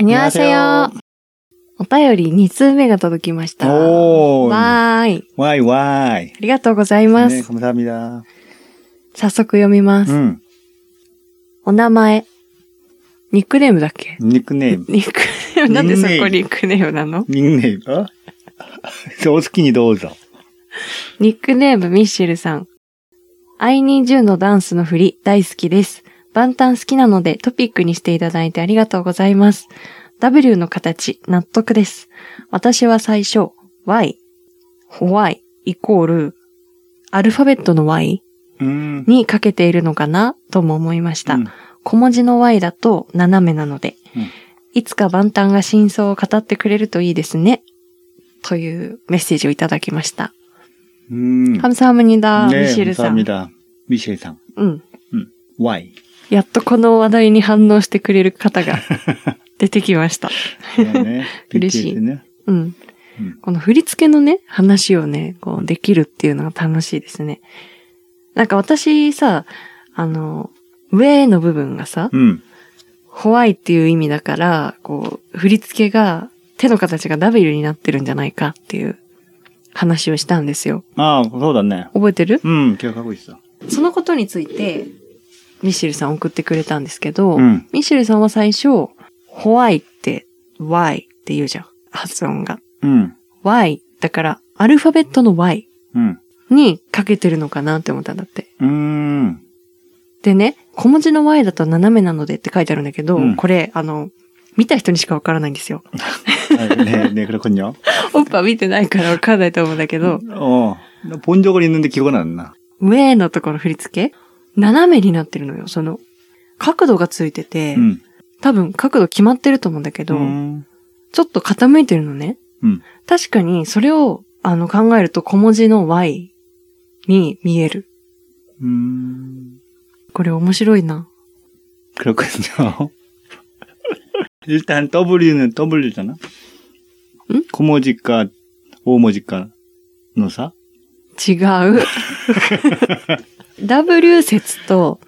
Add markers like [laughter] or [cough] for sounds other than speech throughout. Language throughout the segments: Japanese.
안녕하세요。お便り2通目が届きました。おー。わーい。 와이, 와이. ありがとうございます。 네, 감사합니다. 早速読みます。 음, お名前。ニックネームだっけ 닉네임. ニックネームなんでそこニックネームニックネームなの 닉네임. 어? お好きにどうぞ。ニックネームミッシェルさん。I need you のダンスの振り大好きです。 万端好きなのでトピックにしていただいてありがとうございます。W の形、納得です。私は最初、Y、Y イコール、アルファベットの Y うん。にかけているのかなとも思いました。うん小文字の Y だと斜めなので、うんいつか万端が真相を語ってくれるといいですね。というメッセージをいただきました。 음. 감사합니다、 ミ 네, シェルさん。 감사합니다. 미셸 상. うん。 와이. やっとこの話題に反応してくれる方が [laughs] 出てきました。ね、[laughs] 嬉しい。ね、うん。うん、この振り付けのね、話をね、こうできるっていうのが楽しいですね。なんか私さ、あの、上の部分がさ、うん、ホワイっていう意味だから、こう、振り付けが、手の形がダビルになってるんじゃないかっていう話をしたんですよ。ああ、そうだね。覚えてる？うん、今日かっこいいさ。そのことについて、ミシェルさん送ってくれたんですけど、うんミシェルさんは最初、ホワイって Y って言うじゃん。発音が。 음. Y だから、アルファベットの Y 음. にかけてるのかなって思ったんだって。 음. でね、小文字の Y だと斜めなのでって書いてあるんだけど、うんこれ、あの、見た人にしかわからないんですよ。 아, 네, 네, 그렇군요. [laughs] おっぱ見てないからわかんないと思うんだけど、 어, 나본 적은 있는데 기억은 안 나. 上のところ振り付け 斜めになってるのよ。その、角度がついてて、 음. 多分角度決まってると思うんだけど、 음. ちょっと傾いてるのね。うん確かに、それを、あの、考えると小文字の Y に見える。 음. これ面白いな。 그렇군요. 일단 W는 W잖아. 응? 고모지가 오모지가 노사? 違う。 [laughs] W 説と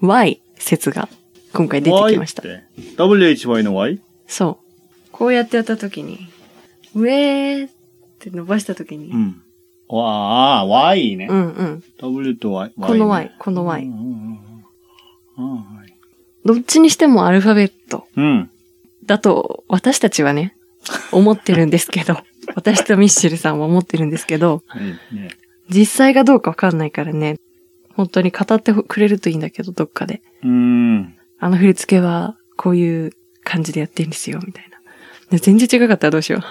Y 説が今回出てきました。WHY の Y? そう。こうやってやったときに、上って伸ばしたときに。うん。わあ、Y ね。うんうん。W と Y。この Y、この Y。どっちにしてもアルファベット。うん。だと、私たちはね、思ってるんですけど、[laughs] 私とミッシェルさんは思ってるんですけど、実際がどうかわかんないからね、本当に語ってくれるといいんだけど、どっかで。うん。あの振り付けは、こういう感じでやってるんですよ、みたいな。全然違かったらどうしよう。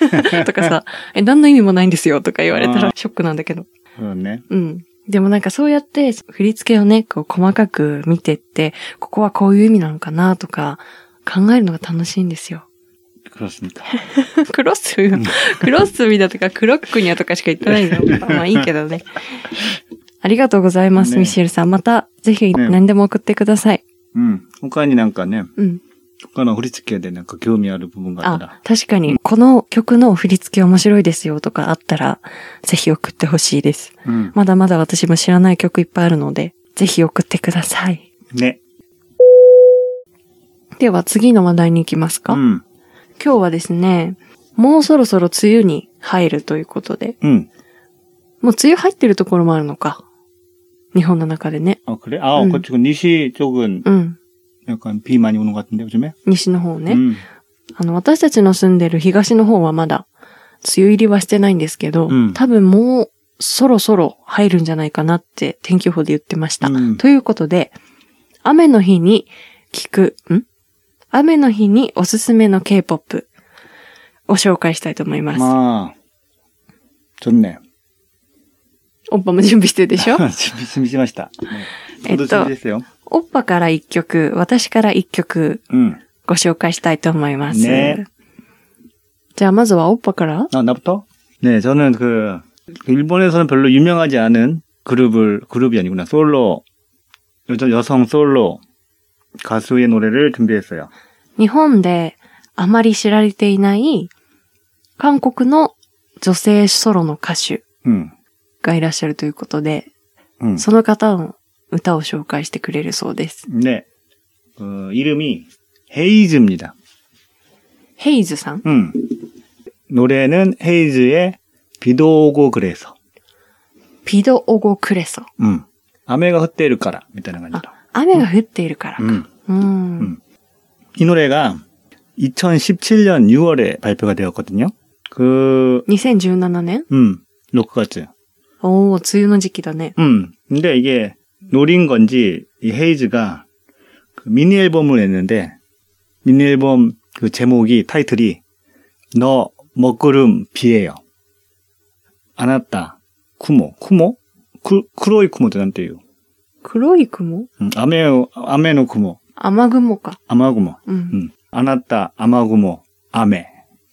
[laughs] とかさ、え、何の意味もないんですよ、とか言われたらショックなんだけど。そうね。うん。でもなんかそうやって振り付けをね、こう細かく見てって、ここはこういう意味なのかなとか考えるのが楽しいんですよ。クロスみたい。[laughs] クロス、[laughs] クロスミだとかクロックにはとかしか言ってないの。まあいいけどね。ありがとうございます、ねミシェルさん。またぜひね何でも送ってください。 음. 他になんかね、うん。他の振り付けでなんか興味ある部分があったあら、、確かに、この曲の振り付け面白いですよとかあったら、ぜひ送ってほしいです。うん。まだまだ私も知らない曲いっぱいあるので、ぜひ送ってください。ね。では次の話題に行きますか、うん。今日はですね、もうそろそろ梅雨に入るということで、うん。もう梅雨入ってるところもあるのか。日本の中でね。 아, 그래? 아, 음. 그쪽 니시 쪽은 うん。 약간 비 많이 오는 것 같은데, 요즘에? 西の方ね。 음. あの、私たちの住んでる東の方はまだ、梅雨入りはしてないんですけど、うん多分もうそろそろ入るんじゃないかなって天気予報で言ってました。うんということで、雨の日に聞く、ん雨の日におすすめの K-POP を紹介したいと思います。 아, 좋네. おっぱも準備してるでしょ [laughs] 준비, 준비しました. 네. 저도 에또. 준비했어요. おっぱから一曲、私から一曲 응. ご紹介したいと思います。ねじゃあまずはおっぱから 아, 나부터? 네, 저는 그, 그 일본에서는 별로 유명하지 않은 그룹을, 그룹이 아니구나. 솔로, 여, 여성 솔로 가수의 노래를 준비했어요. 日本であまり知られていない韓国の女性ソロの歌手 응. がいらっしゃるということで、 응. その方の歌を紹介してくれるそうです。 네. 어, 이름이 헤이즈입니다. ヘイズさん 음. 노래는 헤이즈의 비도 오고 그래서. ピドオゴクレソ。 음. 아메가 헛되를 까라. みたいな感じだ.雨が降っているからか。 음. うん。 음. 이 노래가 2017년 6월에 발표가 되었거든요. 그, 2017年 음, 6月. おー、梅雨の時期だね。 음. 근데 이게 노린 건지 이 헤이즈가 그 미니 앨범을 냈는데 미니 앨범 그 제목이 타이틀이 너 먹구름 비예요. 안았다. 쿠모. 쿠모? 크, 크로이 쿠모도 난때요. 黒い雲 음, 아메 아메노 쿠모. 雨雲か。 아마구모. うん。 음. 안았다. 아마구모. 아메.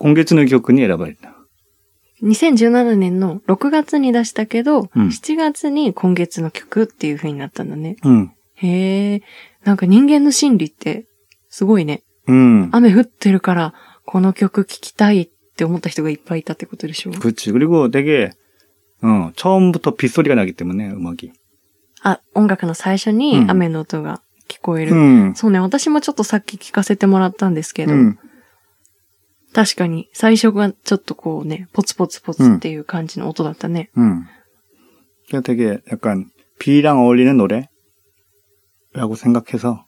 공개주는 교근이選ばれた. 2017年の6月に出したけど、うん7月に今月の曲っていう風になったんだね。 응, へえ。なんか人間の心理って、すごいね。 응, 雨降ってるから、この曲聴きたいって思った人がいっぱいいたってことでしょ 그렇지. 그리고 되게 어 처음부터 빗소리가 나기 때문에 음악이. あ、音楽の最初にうん雨の音が聞こえる。 응, そうね、私もちょっとさっき聞かせてもらったんですけど、 응, 確かに最初がちょっとこうね、ポツポツポツっていう感じの音だったね。 응. 그게 되게 약간 비랑 어울리는 노래라고 생각해서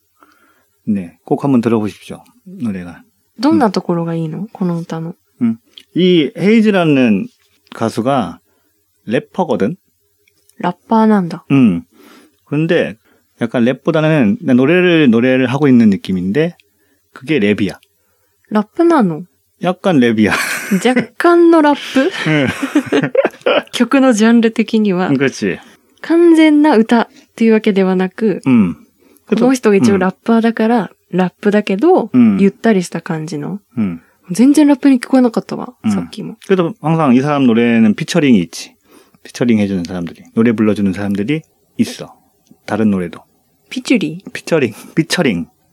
네, 꼭 한번 들어보십시오. 노래가. どんなところがいいのこの歌の。 이 헤이즈라는 가수가 래퍼거든. ラッパーなんだ。 음. 근데 약간 랩보다는 그냥 노래를 노래를 하고 있는 느낌인데 그게 랩이야. ラップなの 약간 랩이야. 若干のラップ曲のジャンル的には、 그렇지. 完全な歌っていうわけではなく、 음. この人が一応ラッッパーだから、ラップだけど、うんゆったりした感じの。 음. 全然ラップに聞こえなかったわ、うんさっきも。 그래도 항상 이 사람 노래는 피처링이 있지. 피처링 해주는 사람들이 노래 불러주는 사람들이 있어. 다른 노래도 ピチュリー 피처링, 피처링,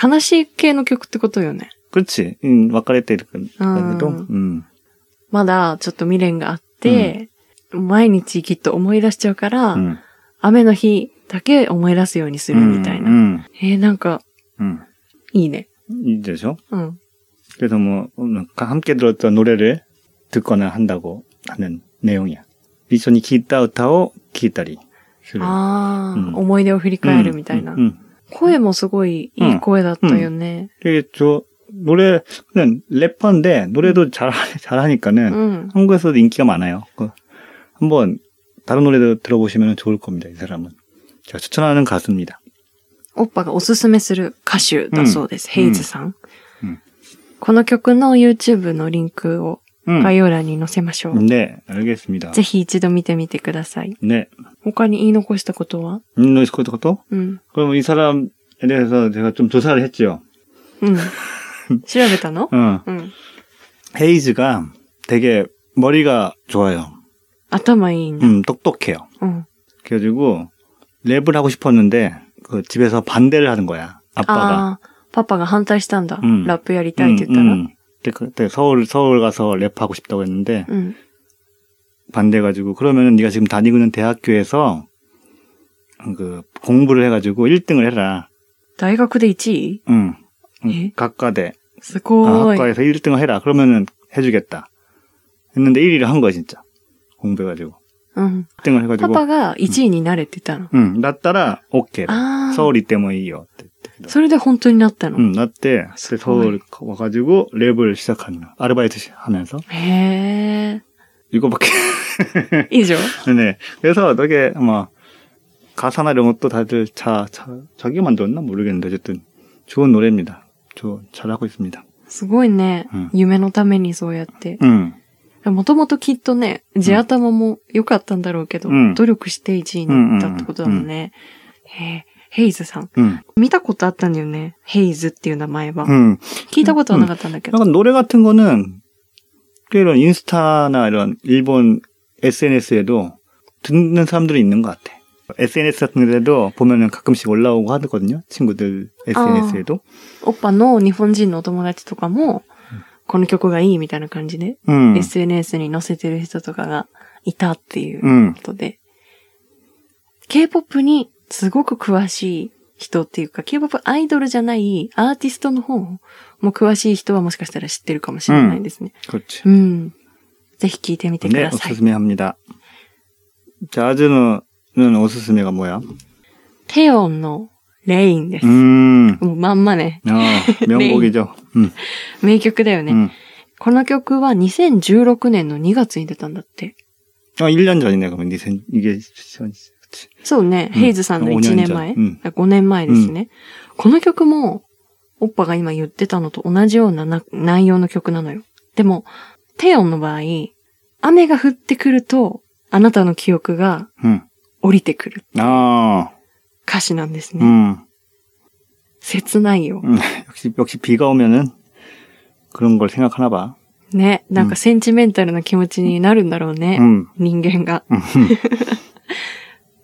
悲しい系の曲ってことよね。 그렇지. 응, 別れてるんだけど、うんうん。まだちょっと未練があって、毎日きっと思い出しちゃうから、うん。雨の日だけ思い出すようにするみたいな。うん。えー、なんか、うん。いいね。 이 되죠? うん。 그래서 뭐 오늘 함께 들었던 노래를 듣거나 한다고 하는 내용이야. 이전이 기타 우타오 기타리. ああ、うん思い出を振り返るみたいな。 응. 声もすごいいい声だったよね。 이게 저 노래 그냥 래퍼인데 노래도 잘 잘하니까는 うん。 한국에서도 인기가 많아요. 그 한번 다른 노래도 들어보시면 좋을 겁니다. 이 사람은. 제가 추천하는 가수입니다. おっぱがおすすめする歌手だそうです。うんヘイズさん,、うんこの曲の YouTube のリンクを 음. 概要欄に載せましょう。 네, 알겠습니다. ぜひ一度見てみてください。 네. 他に言い残したことは 음, 너 있을 것도? うん。 그럼 이 사람에 대해서 제가 좀 조사를 했죠. うん。[laughs] 調べたの 어. うん。 헤이즈가 되게 머리가 좋아요. 頭いいんだ。 음, 똑똑해요. うん。 그래가지고 랩을 하고 싶었는데 그 집에서 반대를 하는 거야. 아빠가. ああ、パパが反対したんだ。うんラップやりたいって言ったら。 음, 음. 그러니까 그때 서울 서울 가서 랩하고 싶다고 했는데 음. 반대가지고 그러면은 네가 지금 다니고 있는 대학교에서 그 공부를 해가지고 1등을 해라. 나이가 그대 있지. 응. 예? 각과대. 아, 학과에서 1등을 해라. 그러면은 해주겠다. 했는데 1위를 한 거야 진짜. 공부해가지고. 응. 1등을 해가지고. 아빠가 이지인이 나를 뜻다 응. 나 따라 오케이. 아. 서울이 때문에 이요. それで本当になったの。 응, 났대. 그때 스고이. 서울 와가지고 랩을 시작하는 거야. 아르바이트 시- 하면서 へえ。 이거밖에 以上 [laughs] 네. 그래서 되게 뭐 가사나 이런 것도 다들 자, 자 자기가 만들었나 모르겠는데 어쨌든 좋은 노래입니다. 저 잘하고 있습니다. すごいね。うん夢のためにそうやって。 응. もともときっとね、地頭も良かったんだろうけど、うん努力して1位になったってことだもんね。へえ。 ヘイズさん。 응. 見たことあったんだよね。ヘイズっていう名前は。 응. 聞いたことはなかったんだけど。 약간 노래 같은 거는 꽤 이런 인스타나 이런 일본 SNS에도 듣는 사람들이 있는 것 같아. SNS 같은 데도 보면은 가끔씩 올라오고 하거든요. 친구들 SNS에도. おっぱの日本人のお友達とかも、この曲がいいみたいな感じで、 응. SNS に載せてる人とかがいたっていう 응. ことで、K-POP に すごく詳しい人っていうか、K-POP アイドルじゃないアーティストの方も詳しい人はもしかしたら知ってるかもしれないですね。 그렇지. うん。ぜひ聞いてみてく 네, ださい。 오스스메합니다. 자, 아즈는 오스스메가 뭐야? テヨンのレインです。 음, もうまんまね。 어, 명곡이죠. [laughs] 음, 名曲だよね。 음. この曲は2016年の2月に出たんだって。 어, 1년 전이네, 그러면. 니센, 이게, 그치. そうね。うんヘイズさんの5 1年年前。うん5年前ですね。この曲も、オッパが今言ってたのと同じようなな内容の曲なのよ。でも、テヨンの場合、雨が降ってくると、あなたの記憶が 음. 降りてくる 아, 歌詞なんですね。 음, 切ないよ。 음. 역시, 역시 비가 오면은 그런 걸 생각하나 봐. ね。なんかセンチメンタルな気持ちになるんだろうね。 음, 人間が。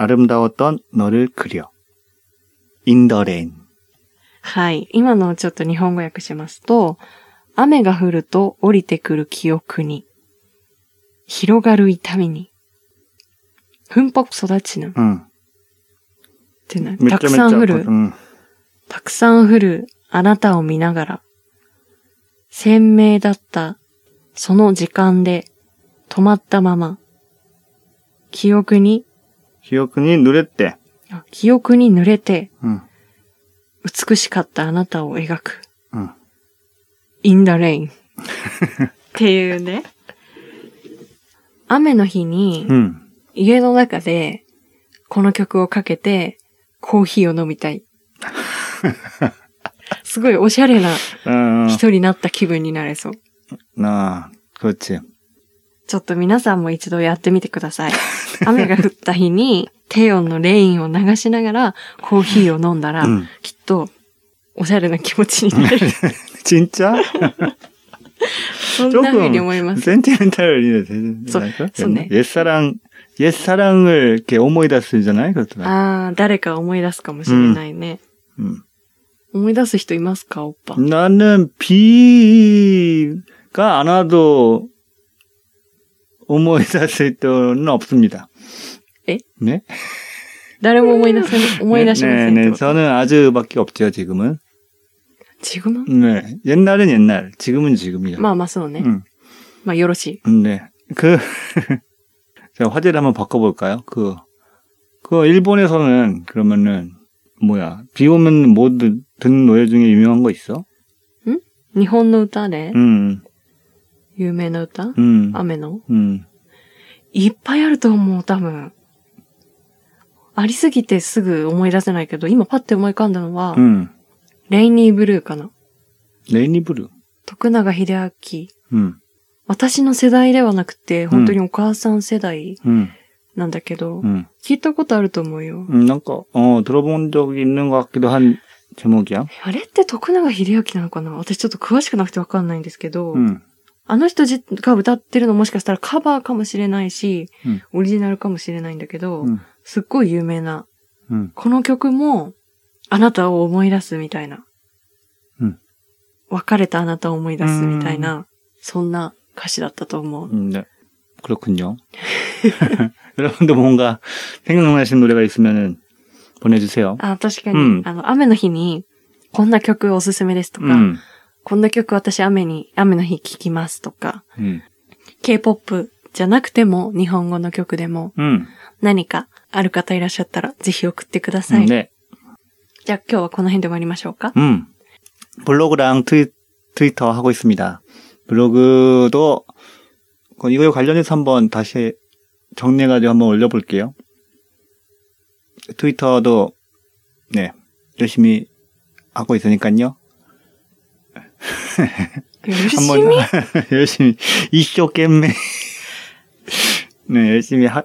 아름다웠던 너를 그려. In the rain. はい。今のをちょっと日本語訳しますと、雨が降ると降りてくる記憶に、広がる痛みに、ふんぽく育ちぬ。っ 응. てな。 몇 たく 점 さん 몇 降る 점. 。 응. たくさん降るあなたを見ながら、鮮明だったその時間で止まったまま、記憶に、 記憶に濡れて。記憶に濡れて、うん、美しかったあなたを描く。うん、in the rain っていうね。雨の日に、うん、家の中で、この曲をかけて、コーヒーを飲みたい。[laughs] すごいおしゃれな人になった気分になれそう。なあ、こっち。ょっと皆さんも一度やってみてください。[laughs] 雨が降った日に低温のレインを流しながらコーヒーを飲んだら、 응. きっとおしゃれな気持ちになる。 진짜? そんな風に思います。 센티멘탈이 소- 되니까. 쏘네. 옛사랑, 옛사랑을 이렇게 오모이다스잖아요. 그렇잖아요. ああ、誰か思い出すかもしれないね。 음. 思い出す人いますか、おっぱ。 나는 비가 안 와도 오모이다스 때는 없습니다. 에? 네? 誰も思い出せ、思い出しませ 네, ん 네, ってこと。 저는 아즈밖에 없죠, 지금은. 지금은? 네. 옛날은 옛날, 지금은 지금이요. まあまあそうね。 응. まあ、よろしい。 네. 그, [laughs] 제가 화제를 한번 바꿔볼까요? 그, 그, 일본에서는 그러면은, 뭐야, 비 오면 뭐 듣- 듣는 노래 중에 유명한 거 있어? 日本の歌で、 음, 有名な歌、 음, 雨の 음. いっぱいあると思う、多分。ありすぎてすぐ思い出せないけど、今パッて思い浮かんだのは、 음. レイニーブルーかな。 레이니브루. 徳永秀明。 음, 私の世代ではなくて、本当にお母さん世代 음, なんだけど、 음. 聞いたことあると思うよ。 음, 뭔가, 어, 들어본 적이 있는 것 같기도 한 제목이야. あれって徳永秀明なのかな私ちょっと詳しくなくてわかんないんですけど、 음, あの人じが歌ってるのもしかしたらカバーかもしれないし、うんオリジナルかもしれないんだけど、 음, すっごい有名な。 음. この曲も、あなたを思い出すみたいな。うん別れたあなたを思い出すみたいな、そんな歌詞だったと思う。 음, 네. 그렇군요. [laughs] 여러분도 뭔가 생각나시는 노래가 있으면은 보내주세요. あ、確かに、うんあの、雨の日に、こんな曲おすすめですとか、 음, こんな曲私雨に、雨の日聴きますとか、 음, K-POP じゃなくても、日本語の曲でも、 음. 何かある方いらっしゃったら、ぜひ送ってください。 네. じゃあ今日はこの辺で終わりましょうか。 음. 블로그랑 트위, 트위터 하고 있습니다. 블로그도 그 이거에 관련해서 한번 다시 정리해가지고 한번 올려볼게요. 트위터도 네 열심히 하고 있으니까요. よ [laughs] 한번 [laughs] 열심히 이쇼 게임에 네 열심히 하,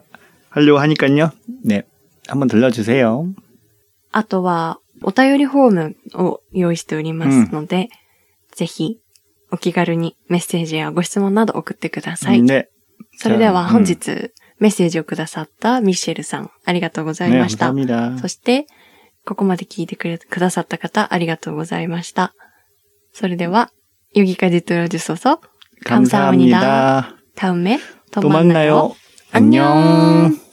하려고 하니까요. 네 한번 들려주세요. あとは、お便りフォームを用意しておりますので、ぜひ、お気軽にメッセージやご質問など送ってください。 네. それではうん本日、メッセージをくださったミッシェルさん、ありがとうござい 네 ました。 감사합니다. そして、ここまで聞いてくれ、くださった方、ありがとうございました。 それでは、여기까지들어주셔서 감사합니다. 다음에 또 또 만나요. 만나요. 안녕.